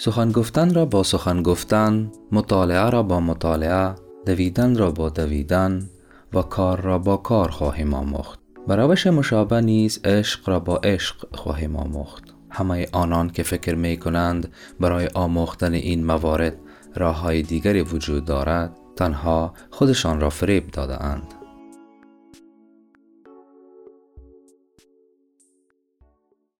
سخن گفتن را با سخن گفتن، مطالعه را با مطالعه، دویدن را با دویدن و کار را با کار خواهیم آموخت. به روش مشابه نیز عشق را با عشق خواهیم آموخت. همه آنان که فکر می کنند برای آموختن این موارد راه های دیگری وجود دارد تنها خودشان را فریب داده اند.